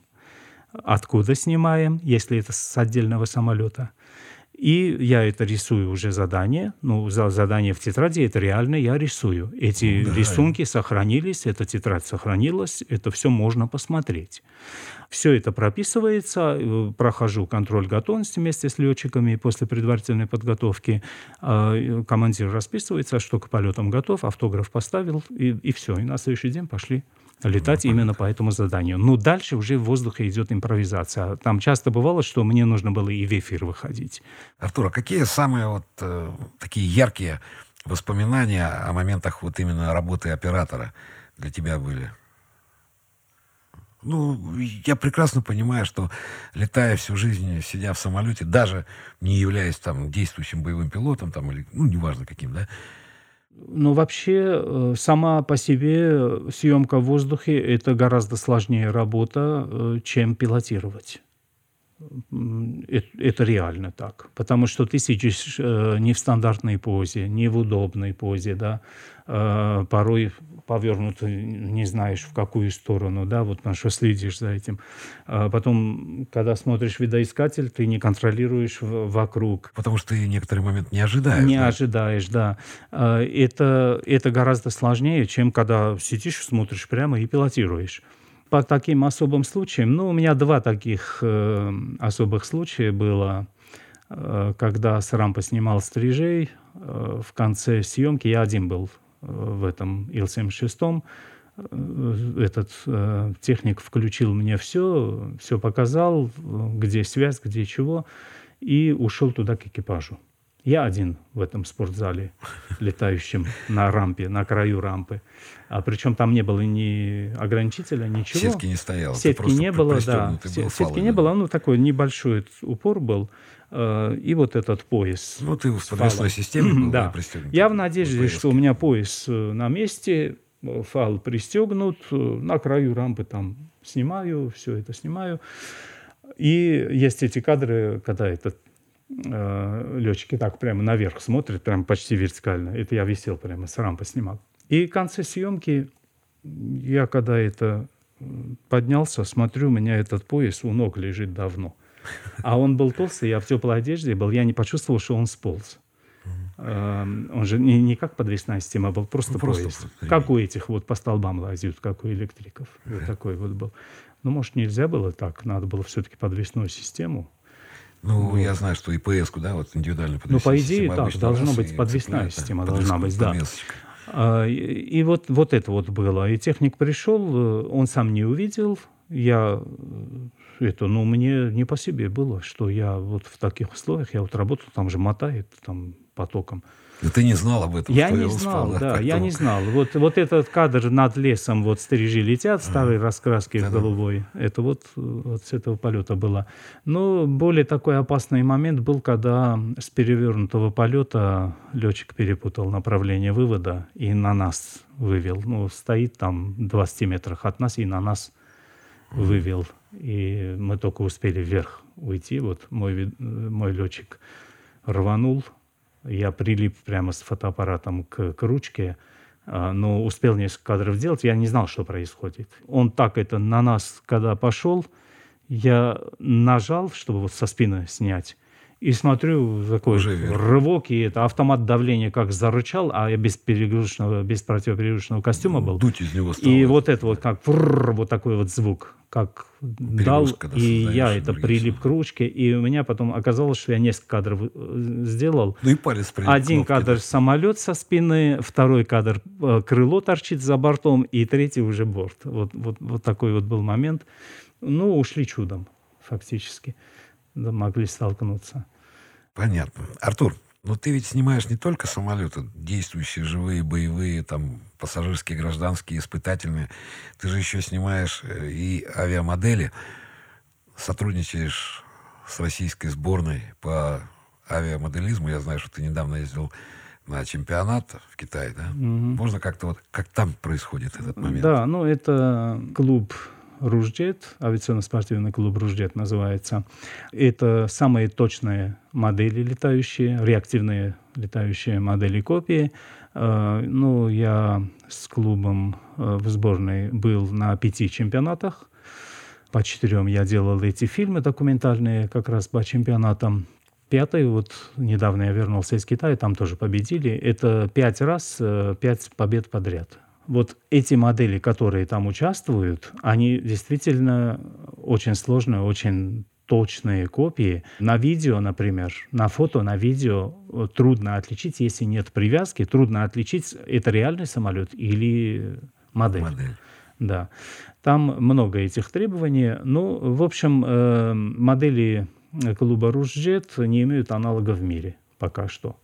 откуда снимаем, если это с отдельного самолета – и я это рисую уже задание. Ну, за задание в тетради это реально я рисую. Эти да. рисунки сохранились, эта тетрадь сохранилась, это все можно посмотреть. Все это прописывается, э, прохожу контроль готовности вместе с летчиками после предварительной подготовки. А, командир расписывается, что к полетам готов, автограф поставил, и, и все. И на следующий день пошли летать ну, именно по этому заданию. Но дальше уже в воздухе идет импровизация. Там часто бывало, что мне нужно было и в эфир выходить. Артур, а какие самые вот э, такие яркие воспоминания о моментах вот именно работы оператора для тебя были? Ну, я прекрасно понимаю, что летая всю жизнь, сидя в самолете, даже не являясь там действующим боевым пилотом, там, или, ну, неважно каким, да, ну, вообще, э, сама по себе съемка в воздухе – это гораздо сложнее работа, э, чем пилотировать. Это реально так. Потому что ты сидишь э, не в стандартной позе, не в удобной позе, да, порой повернут, не знаешь в какую сторону, да, вот на что следишь за этим. А потом, когда смотришь видоискатель, ты не контролируешь вокруг. Потому что ты некоторый момент не ожидаешь. Не да? ожидаешь, да. А, это, это гораздо сложнее, чем когда сидишь, смотришь прямо и пилотируешь по таким особым случаям, ну, у меня два таких э, особых случая было, э, когда с рампы снимал стрижей, э, в конце съемки я один был в этом Ил-76. Этот э, техник включил мне все, все показал, где связь, где чего, и ушел туда к экипажу. Я один в этом спортзале, летающем на рампе, на краю рампы. А причем там не было ни ограничителя, ничего. Сетки не стояло. Сетки не было, да. Сетки не было, ну такой небольшой упор был. Э, и вот этот пояс. Ну, ты в подвесной системе был [clears throat] да. Я в надежде, что у меня пояс э, на месте, э, фал пристегнут, на краю рампы там снимаю, все это снимаю. И есть эти кадры, когда этот э, летчики так прямо наверх смотрят, прямо почти вертикально. Это я висел прямо с рампы снимал. И в конце съемки я когда это поднялся, смотрю, у меня этот пояс у ног лежит давно. А он был толстый, я в теплой одежде был, я не почувствовал, что он сполз. Uh-huh. Он же не, не как подвесная система, а был просто ну, поезд. Просто как у этих вот по столбам лазят, как у электриков. Вот такой вот был. Ну, может, нельзя было так, надо было все-таки подвесную систему. Ну, вот. я знаю, что ИПС, да, вот индивидуально подвесная Ну, по идее, так, должна быть подвесная система, должна быть, да. А, и, вот, вот это вот было. И техник пришел, э, он сам не увидел, я это, ну, мне не по себе было, что я вот в таких условиях, я вот работал, там же мотает там потоком. Но ты не знал об этом? Я не я знал, успел, да, я не знал. Вот, вот этот кадр над лесом, вот стережи летят, старые а, раскраски да, в голубой, это вот, вот с этого полета было. Но более такой опасный момент был, когда с перевернутого полета летчик перепутал направление вывода и на нас вывел. Ну, стоит там в 20 метрах от нас и на нас вывел. И мы только успели вверх уйти. Вот мой, мой летчик рванул, я прилип прямо с фотоаппаратом к, к ручке, а, но успел несколько кадров сделать, я не знал, что происходит. Он так это на нас, когда пошел, я нажал, чтобы вот со спины снять, и смотрю, такой Уже рывок, и это автомат давления как зарычал, а я без перегрузочного, без противоперегрузочного костюма был. Дуть из него стало. И вот это вот как вот такой вот звук, как дал, и я это прилип к ручке, и у меня потом оказалось, что я несколько кадров э, сделал. Ну и палец Один кнопки, кадр да. самолет со спины, второй кадр э, крыло торчит за бортом, и третий уже борт. Вот, вот, вот такой вот был момент. Ну, ушли чудом, фактически. Да, могли столкнуться. Понятно. Артур, но ты ведь снимаешь не только самолеты, действующие, живые, боевые, там, пассажирские, гражданские, испытательные. Ты же еще снимаешь э, и авиамодели, сотрудничаешь с российской сборной по авиамоделизму. Я знаю, что ты недавно ездил на чемпионат в Китае, да? Угу. Можно как-то вот, как там происходит этот момент? Да, ну это клуб Руждет, авиационно-спортивный клуб Руждет называется. Это самые точные модели летающие, реактивные летающие модели копии. Э, ну, я с клубом э, в сборной был на пяти чемпионатах. По четырем я делал эти фильмы документальные как раз по чемпионатам. Пятый, вот недавно я вернулся из Китая, там тоже победили. Это пять раз, э, пять побед подряд вот эти модели, которые там участвуют, они действительно очень сложные, очень точные копии. На видео, например, на фото, на видео трудно отличить, если нет привязки, трудно отличить, это реальный самолет или модель. модель. Да. Там много этих требований. Ну, в общем, э, модели клуба «Ружджет» не имеют аналога в мире пока что.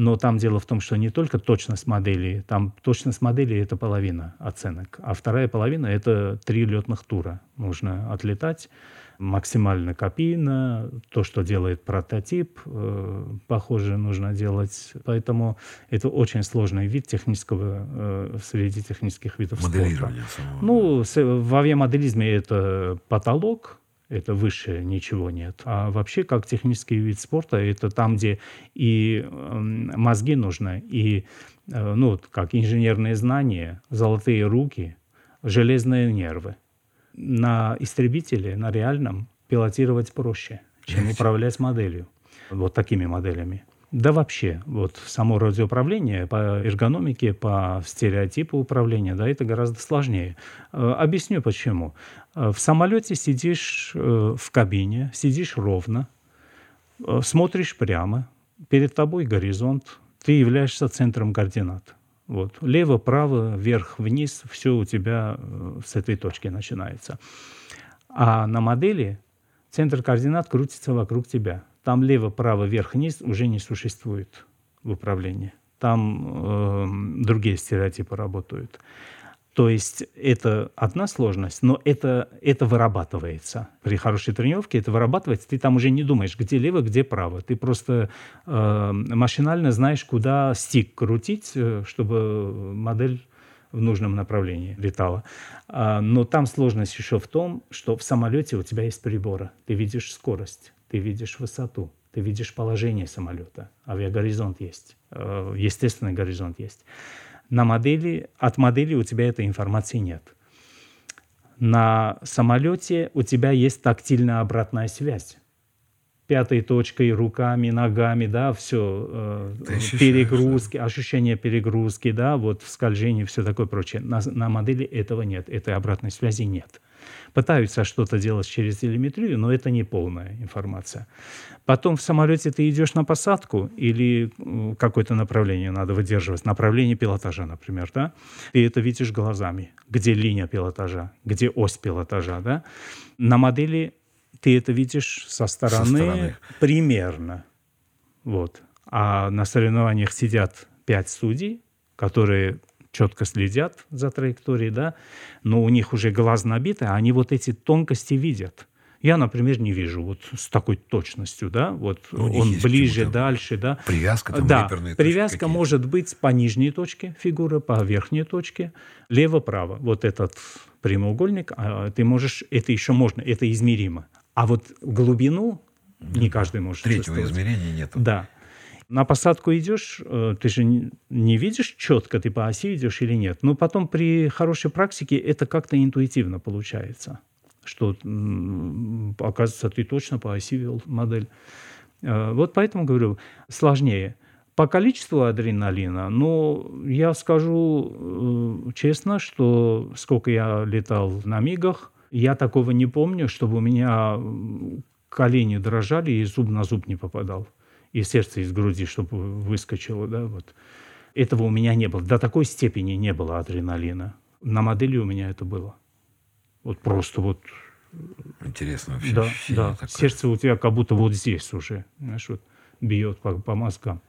Но там дело в том, что не только точность модели, там точность модели – это половина оценок, а вторая половина – это три летных тура. Нужно отлетать максимально копийно, то, что делает прототип, э, похоже, нужно делать. Поэтому это очень сложный вид технического, э, среди технических видов Моделирование спорта. Самого. Ну, в авиамоделизме это потолок, это выше ничего нет. А вообще, как технический вид спорта, это там, где и эм, мозги нужны, и, э, ну, как инженерные знания, золотые руки, железные нервы. На истребителе, на реальном, пилотировать проще, чем [laughs] управлять моделью. Вот такими моделями. Да вообще, вот само радиоуправление по эргономике, по стереотипу управления, да, это гораздо сложнее. Э, объясню почему. Э, в самолете сидишь э, в кабине, сидишь ровно, смотришь прямо, перед тобой горизонт, ты являешься центром координат. Вот. Лево, право, вверх, вниз, все у тебя с этой точки начинается. А на модели центр координат крутится вокруг тебя – там лево, право, вверх, вниз уже не существует в управлении. Там э, другие стереотипы работают. То есть это одна сложность, но это, это вырабатывается. При хорошей тренировке это вырабатывается. Ты там уже не думаешь, где лево, где право. Ты просто э, машинально знаешь, куда стик крутить, э, чтобы модель в нужном направлении летала. А, но там сложность еще в том, что в самолете у тебя есть приборы. Ты видишь скорость ты видишь высоту, ты видишь положение самолета, авиагоризонт есть, э, естественный горизонт есть. На модели, от модели у тебя этой информации нет. На самолете у тебя есть тактильная обратная связь. Пятой точкой, руками, ногами, да, все, э, перегрузки, да? ощущение перегрузки, да, вот скольжение, все такое прочее. На, на модели этого нет, этой обратной связи нет пытаются что-то делать через телеметрию, но это не полная информация. Потом в самолете ты идешь на посадку или какое-то направление надо выдерживать, направление пилотажа, например, да? Ты это видишь глазами, где линия пилотажа, где ось пилотажа, да? На модели ты это видишь со стороны, со стороны. примерно. Вот. А на соревнованиях сидят пять судей, которые четко следят за траекторией, да, но у них уже глаз набиты, а они вот эти тонкости видят. Я, например, не вижу вот с такой точностью, да, вот ну, он ближе, дальше, да. Привязка там, да, привязка какие? может быть по нижней точке фигуры, по верхней точке, лево-право. Вот этот прямоугольник, а ты можешь, это еще можно, это измеримо. А вот глубину не каждый может Третьего измерения нет. Да. На посадку идешь, э, ты же не видишь четко, ты по оси идешь или нет. Но потом при хорошей практике это как-то интуитивно получается что, оказывается, ты точно по оси вел модель. Э, вот поэтому говорю, сложнее. По количеству адреналина, но я скажу э, честно, что сколько я летал на мигах, я такого не помню, чтобы у меня колени дрожали и зуб на зуб не попадал. И сердце из груди, чтобы выскочило. Да, вот. Этого у меня не было. До такой степени не было адреналина. На модели у меня это было. Вот просто вот... Интересно вообще. Да, да. Такое. Сердце у тебя как будто вот здесь уже, знаешь, вот бьет по, по мозгам.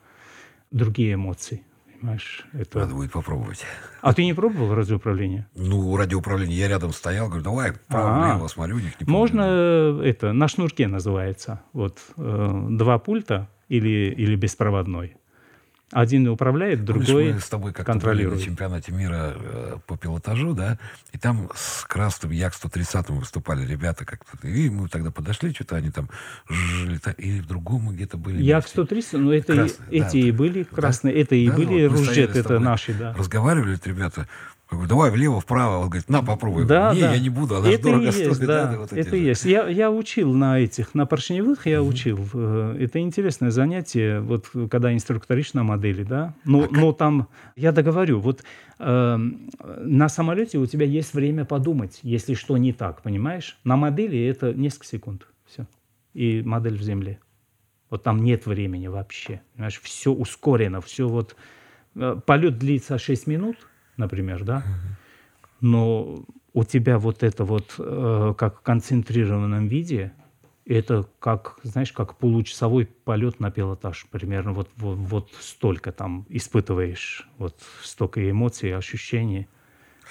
Другие эмоции. Понимаешь, это... Надо будет попробовать. А ты не пробовал радиоуправление? Ну, радиоуправление. Я рядом стоял, говорю, давай, право-влево, смотрю, не Можно, э, это, на шнурке называется. Вот, э, два пульта или, или беспроводной. Один управляет, другой Помнишь, мы с тобой как контролирует. на чемпионате мира э, по пилотажу, да, и там с красным Як-130 выступали ребята как-то. И мы тогда подошли, что-то они там жили, и в другом где-то были. Як-130, ну это красные, и, эти да, и были красные, да, это и да, были ну, Ружет, это наши, да. Разговаривали ребята, я говорю, давай влево, вправо. Он говорит, на, попробуй. Да, не, да. я не буду, она это дорого есть, стоит. Да, да, вот это есть. Я, я учил на этих, на поршневых я mm-hmm. учил. Э, это интересное занятие, вот когда инструкторишь на модели, да. Но, а но там, я договорю, вот э, на самолете у тебя есть время подумать, если что не так, понимаешь? На модели это несколько секунд, все. И модель в земле. Вот там нет времени вообще. Понимаешь, все ускорено, все вот... Э, полет длится 6 минут – например, да, но у тебя вот это вот э, как в концентрированном виде, это как, знаешь, как получасовой полет на пилотаж. Примерно вот, вот, вот столько там испытываешь, вот столько эмоций, ощущений.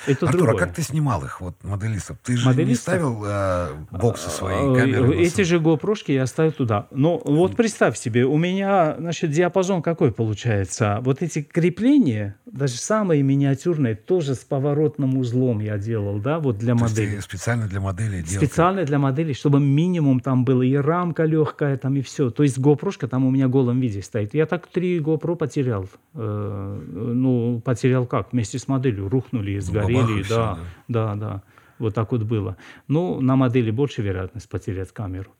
Это Артур, другое. а как ты снимал их, вот моделистов? Ты же моделистов? не ставил э, боксы свои а, камеры? Эти же GoPro я ставил туда. Но вот представь себе, у меня, значит, диапазон какой получается? Вот эти крепления, даже самые миниатюрные, тоже с поворотным узлом я делал, да, вот для То модели. специально для модели делал? Специально для модели, чтобы минимум там было и рамка легкая, там и все. То есть GoPro там у меня в голом виде стоит. Я так три GoPro потерял. Э, ну, потерял как? Вместе с моделью рухнули и сгорели говорили, все, да, да, да, вот так вот было. Ну, на модели больше вероятность потерять камеру.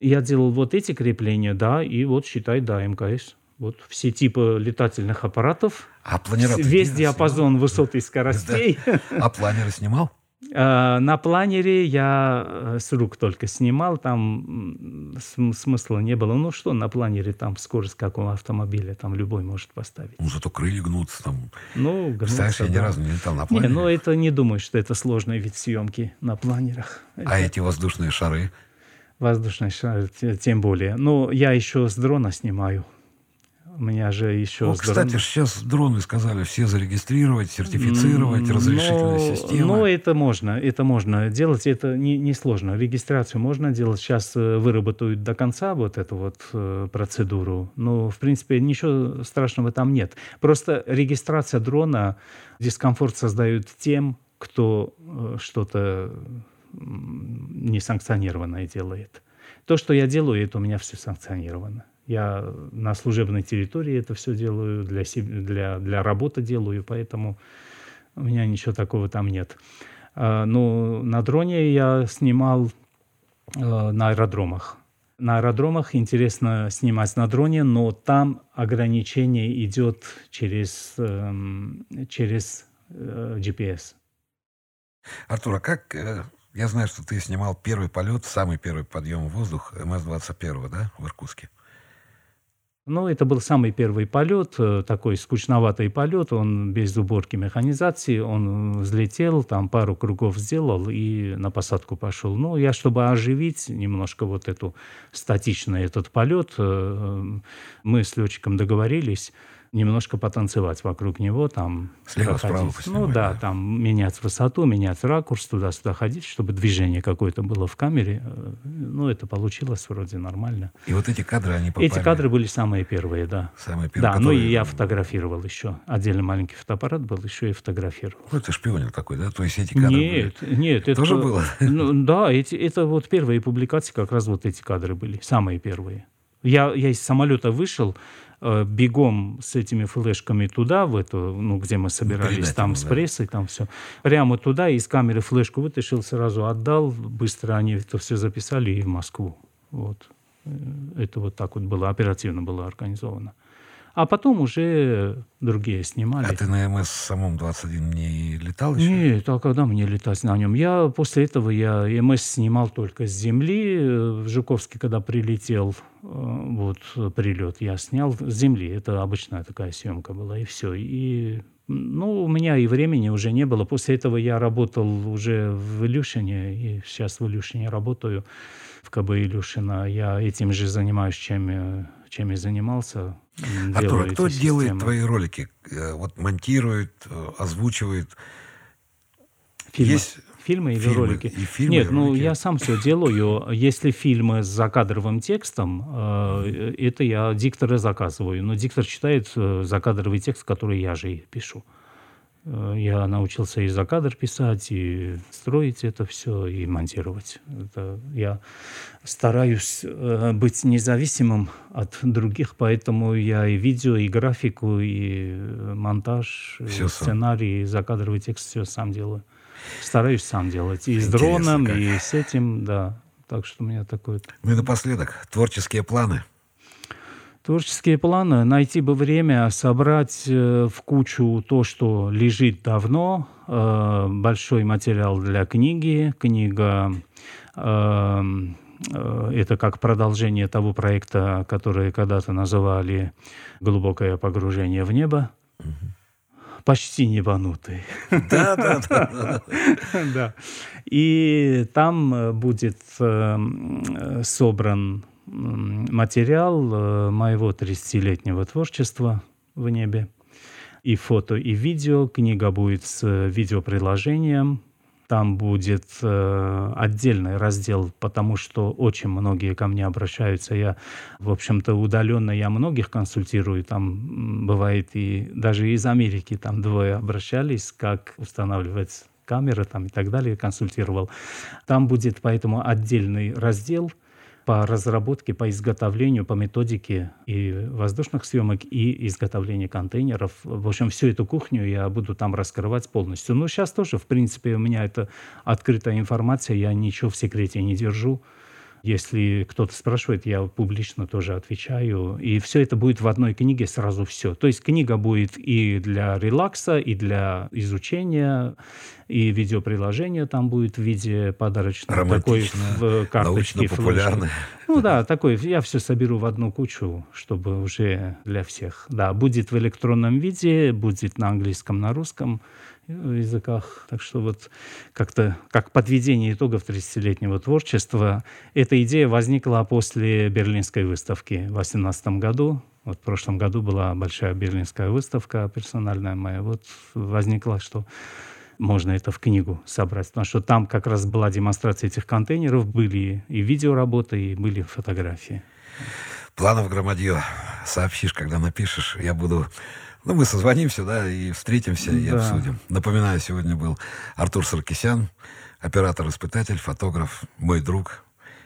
Я делал вот эти крепления, да, и вот считай, да, МКС. Вот все типы летательных аппаратов. А планера Весь диапазон снимал? высот и скоростей. Да. А планеры снимал? Э, на планере я э, с рук только снимал, там смысла не было. Ну что, на планере там скорость как у автомобиля, там любой может поставить. Ну зато крылья гнутся там. Ну, гнутся, Представляешь, я ни разу не летал на планере. Не, ну это не думаю, что это сложный вид съемки на планерах. А это... эти воздушные шары? Воздушные шары, тем более. Ну, я еще с дрона снимаю. Меня же еще... Ну, кстати, дрон... сейчас дроны сказали все зарегистрировать, сертифицировать, разрешительная но, система. Ну, это можно, это можно делать, это не, не сложно. Регистрацию можно делать. Сейчас э, выработают до конца вот эту вот э, процедуру. Но, в принципе, ничего страшного там нет. Просто регистрация дрона дискомфорт создает тем, кто э, что-то несанкционированное делает. То, что я делаю, это у меня все санкционировано. Я на служебной территории это все делаю, для, для, для работы делаю, поэтому у меня ничего такого там нет. А, но на дроне я снимал а, на аэродромах. На аэродромах интересно снимать на дроне, но там ограничение идет через, эм, через э, GPS. Артур, а как... Э, я знаю, что ты снимал первый полет, самый первый подъем в воздух МС-21, да, в Иркутске? Ну, это был самый первый полет, э, такой скучноватый полет, он без уборки механизации, он взлетел, там пару кругов сделал и на посадку пошел. Ну, я, чтобы оживить немножко вот эту статичный этот полет, э, э, мы с летчиком договорились, немножко потанцевать вокруг него, там Слева, справа Ну да, да, там менять высоту, менять ракурс, туда-сюда ходить, чтобы движение какое-то было в камере. Ну, это получилось вроде нормально. И вот эти кадры, они попали? Эти кадры были самые первые, да. Самые первые, Да, которые... ну и я фотографировал еще. Отдельно маленький фотоаппарат был, еще и фотографировал. Ну, это шпионил такой, да? То есть эти кадры Нет, были... нет. Это, Тоже было? [laughs] Ну, да, эти, это вот первые публикации, как раз вот эти кадры были, самые первые. Я, я из самолета вышел, Э, бегом с этими флешками туда, в эту, ну, где мы собирались, Передать там ему, с да. прессой, там все. Прямо туда, из камеры флешку вытащил, сразу отдал, быстро они это все записали и в Москву. Вот. Э, это вот так вот было, оперативно было организовано. А потом уже другие снимали. А ты на МС самом 21 не летал еще? Нет, а когда мне летать на нем? Я после этого я МС снимал только с земли. В Жуковске, когда прилетел, э, вот прилет, я снял с земли. Это обычная такая съемка была, и все. И ну, у меня и времени уже не было. После этого я работал уже в Илюшине, и сейчас в Илюшине работаю, в КБ Илюшина. Я этим же занимаюсь, чем чем я занимался. Артур, а кто системы. делает твои ролики? Э, вот монтирует, э, озвучивает? Фильмы. Есть фильмы или фильмы, ролики? И фильмы, Нет, и ну я сам все делаю. Если фильмы с закадровым текстом, э, это я диктора заказываю. Но диктор читает закадровый текст, который я же пишу. Э, я научился и за кадр писать, и строить это все, и монтировать. Это я стараюсь э, быть независимым от других, поэтому я и видео, и графику, и монтаж, все и сценарий, и закадровый текст все сам делаю. Стараюсь сам делать. И с дроном, как. и с этим, да. Так что у меня такой... Ну и напоследок, творческие планы – Творческие планы. Найти бы время, собрать э, в кучу то, что лежит давно. Э, большой материал для книги. Книга э, это как продолжение того проекта, который когда-то называли «Глубокое погружение в небо». Почти небанутый. [laughs] Да, да, да. Да. [laughs] И там будет собран материал э, моего 30-летнего творчества в небе. И фото, и видео. Книга будет с видеоприложением. Там будет э, отдельный раздел, потому что очень многие ко мне обращаются. Я, в общем-то, удаленно я многих консультирую. Там бывает и даже из Америки там двое обращались, как устанавливать камеры там и так далее, консультировал. Там будет поэтому отдельный раздел – по разработке, по изготовлению, по методике и воздушных съемок, и изготовления контейнеров. В общем, всю эту кухню я буду там раскрывать полностью. Но сейчас тоже, в принципе, у меня это открытая информация, я ничего в секрете не держу. Если кто-то спрашивает, я публично тоже отвечаю. И все это будет в одной книге сразу все. То есть книга будет и для релакса, и для изучения, и видеоприложение там будет в виде подарочного. Такой в карточке научно-популярное. Ну да, такой. Я все соберу в одну кучу, чтобы уже для всех. Да, будет в электронном виде, будет на английском, на русском языках. Так что вот как-то как подведение итогов 30-летнего творчества. Эта идея возникла после Берлинской выставки в 2018 году. Вот в прошлом году была большая берлинская выставка персональная моя. Вот возникла, что можно это в книгу собрать. Потому что там как раз была демонстрация этих контейнеров, были и видеоработы, и были фотографии. Планов громадье. Сообщишь, когда напишешь. Я буду ну, мы созвонимся, да, и встретимся, и да. обсудим. Напоминаю, сегодня был Артур Саркисян, оператор-испытатель, фотограф, мой друг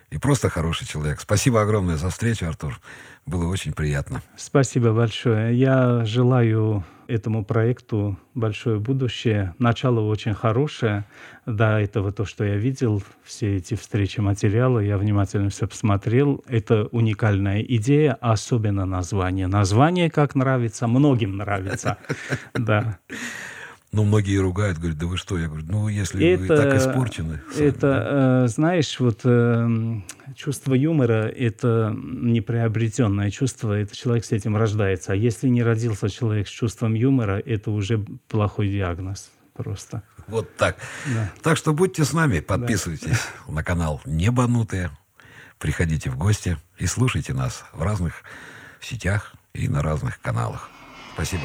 и просто хороший человек. Спасибо огромное за встречу, Артур. Было очень приятно. Спасибо большое. Я желаю этому проекту большое будущее. Начало очень хорошее. До этого то, что я видел, все эти встречи, материалы, я внимательно все посмотрел. Это уникальная идея, особенно название. Название, как нравится, многим нравится. [laughs] Да. Ну, многие ругают, говорят, да вы что? Я говорю, ну, если это, вы так испорчены. Это, знаешь, вот эм, чувство юмора – это неприобретенное чувство, это человек с этим рождается. А если не родился человек с чувством юмора, это уже плохой диагноз просто. Вот так. Да. Так что будьте с нами, подписывайтесь да. на канал «Небанутые», приходите в гости и слушайте нас в разных сетях и на разных каналах. Спасибо.